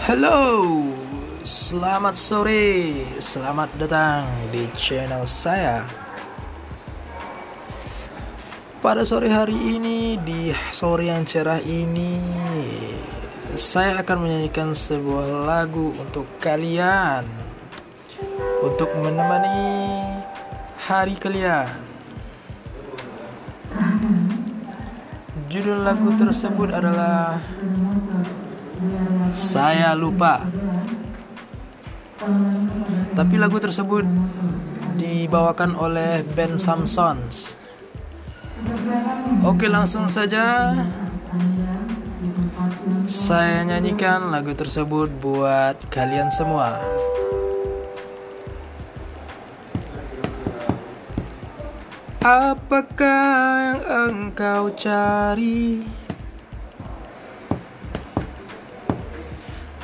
Halo, selamat sore, selamat datang di channel saya. Pada sore hari ini, di sore yang cerah ini, saya akan menyanyikan sebuah lagu untuk kalian, untuk menemani hari kalian. Judul lagu tersebut adalah saya lupa. Tapi lagu tersebut dibawakan oleh band Samsons. Oke, langsung saja saya nyanyikan lagu tersebut buat kalian semua. Apakah yang engkau cari?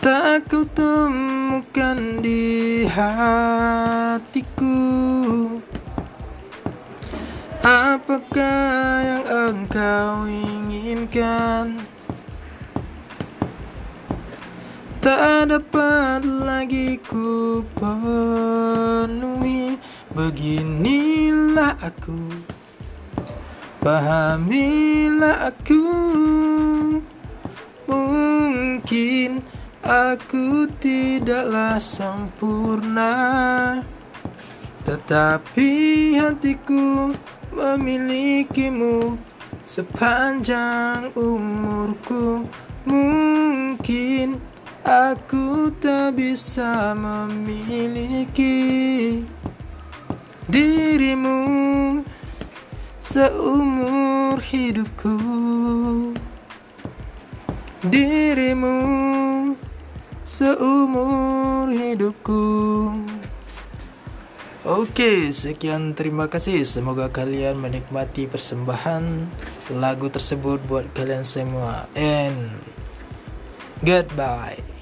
Tak kau temukan di hatiku. Apakah yang engkau inginkan? Tak dapat lagi ku penuhi. Beginilah aku. Pahamilah aku. Mungkin Aku tidaklah sempurna Tetapi hatiku memilikimu Sepanjang umurku. Mungkin aku tak bisa memiliki Dirimu seumur hidupku. Dirimu seumur hidupku. Oke, sekian terima kasih. Semoga kalian menikmati persembahan lagu tersebut buat kalian semua. And goodbye.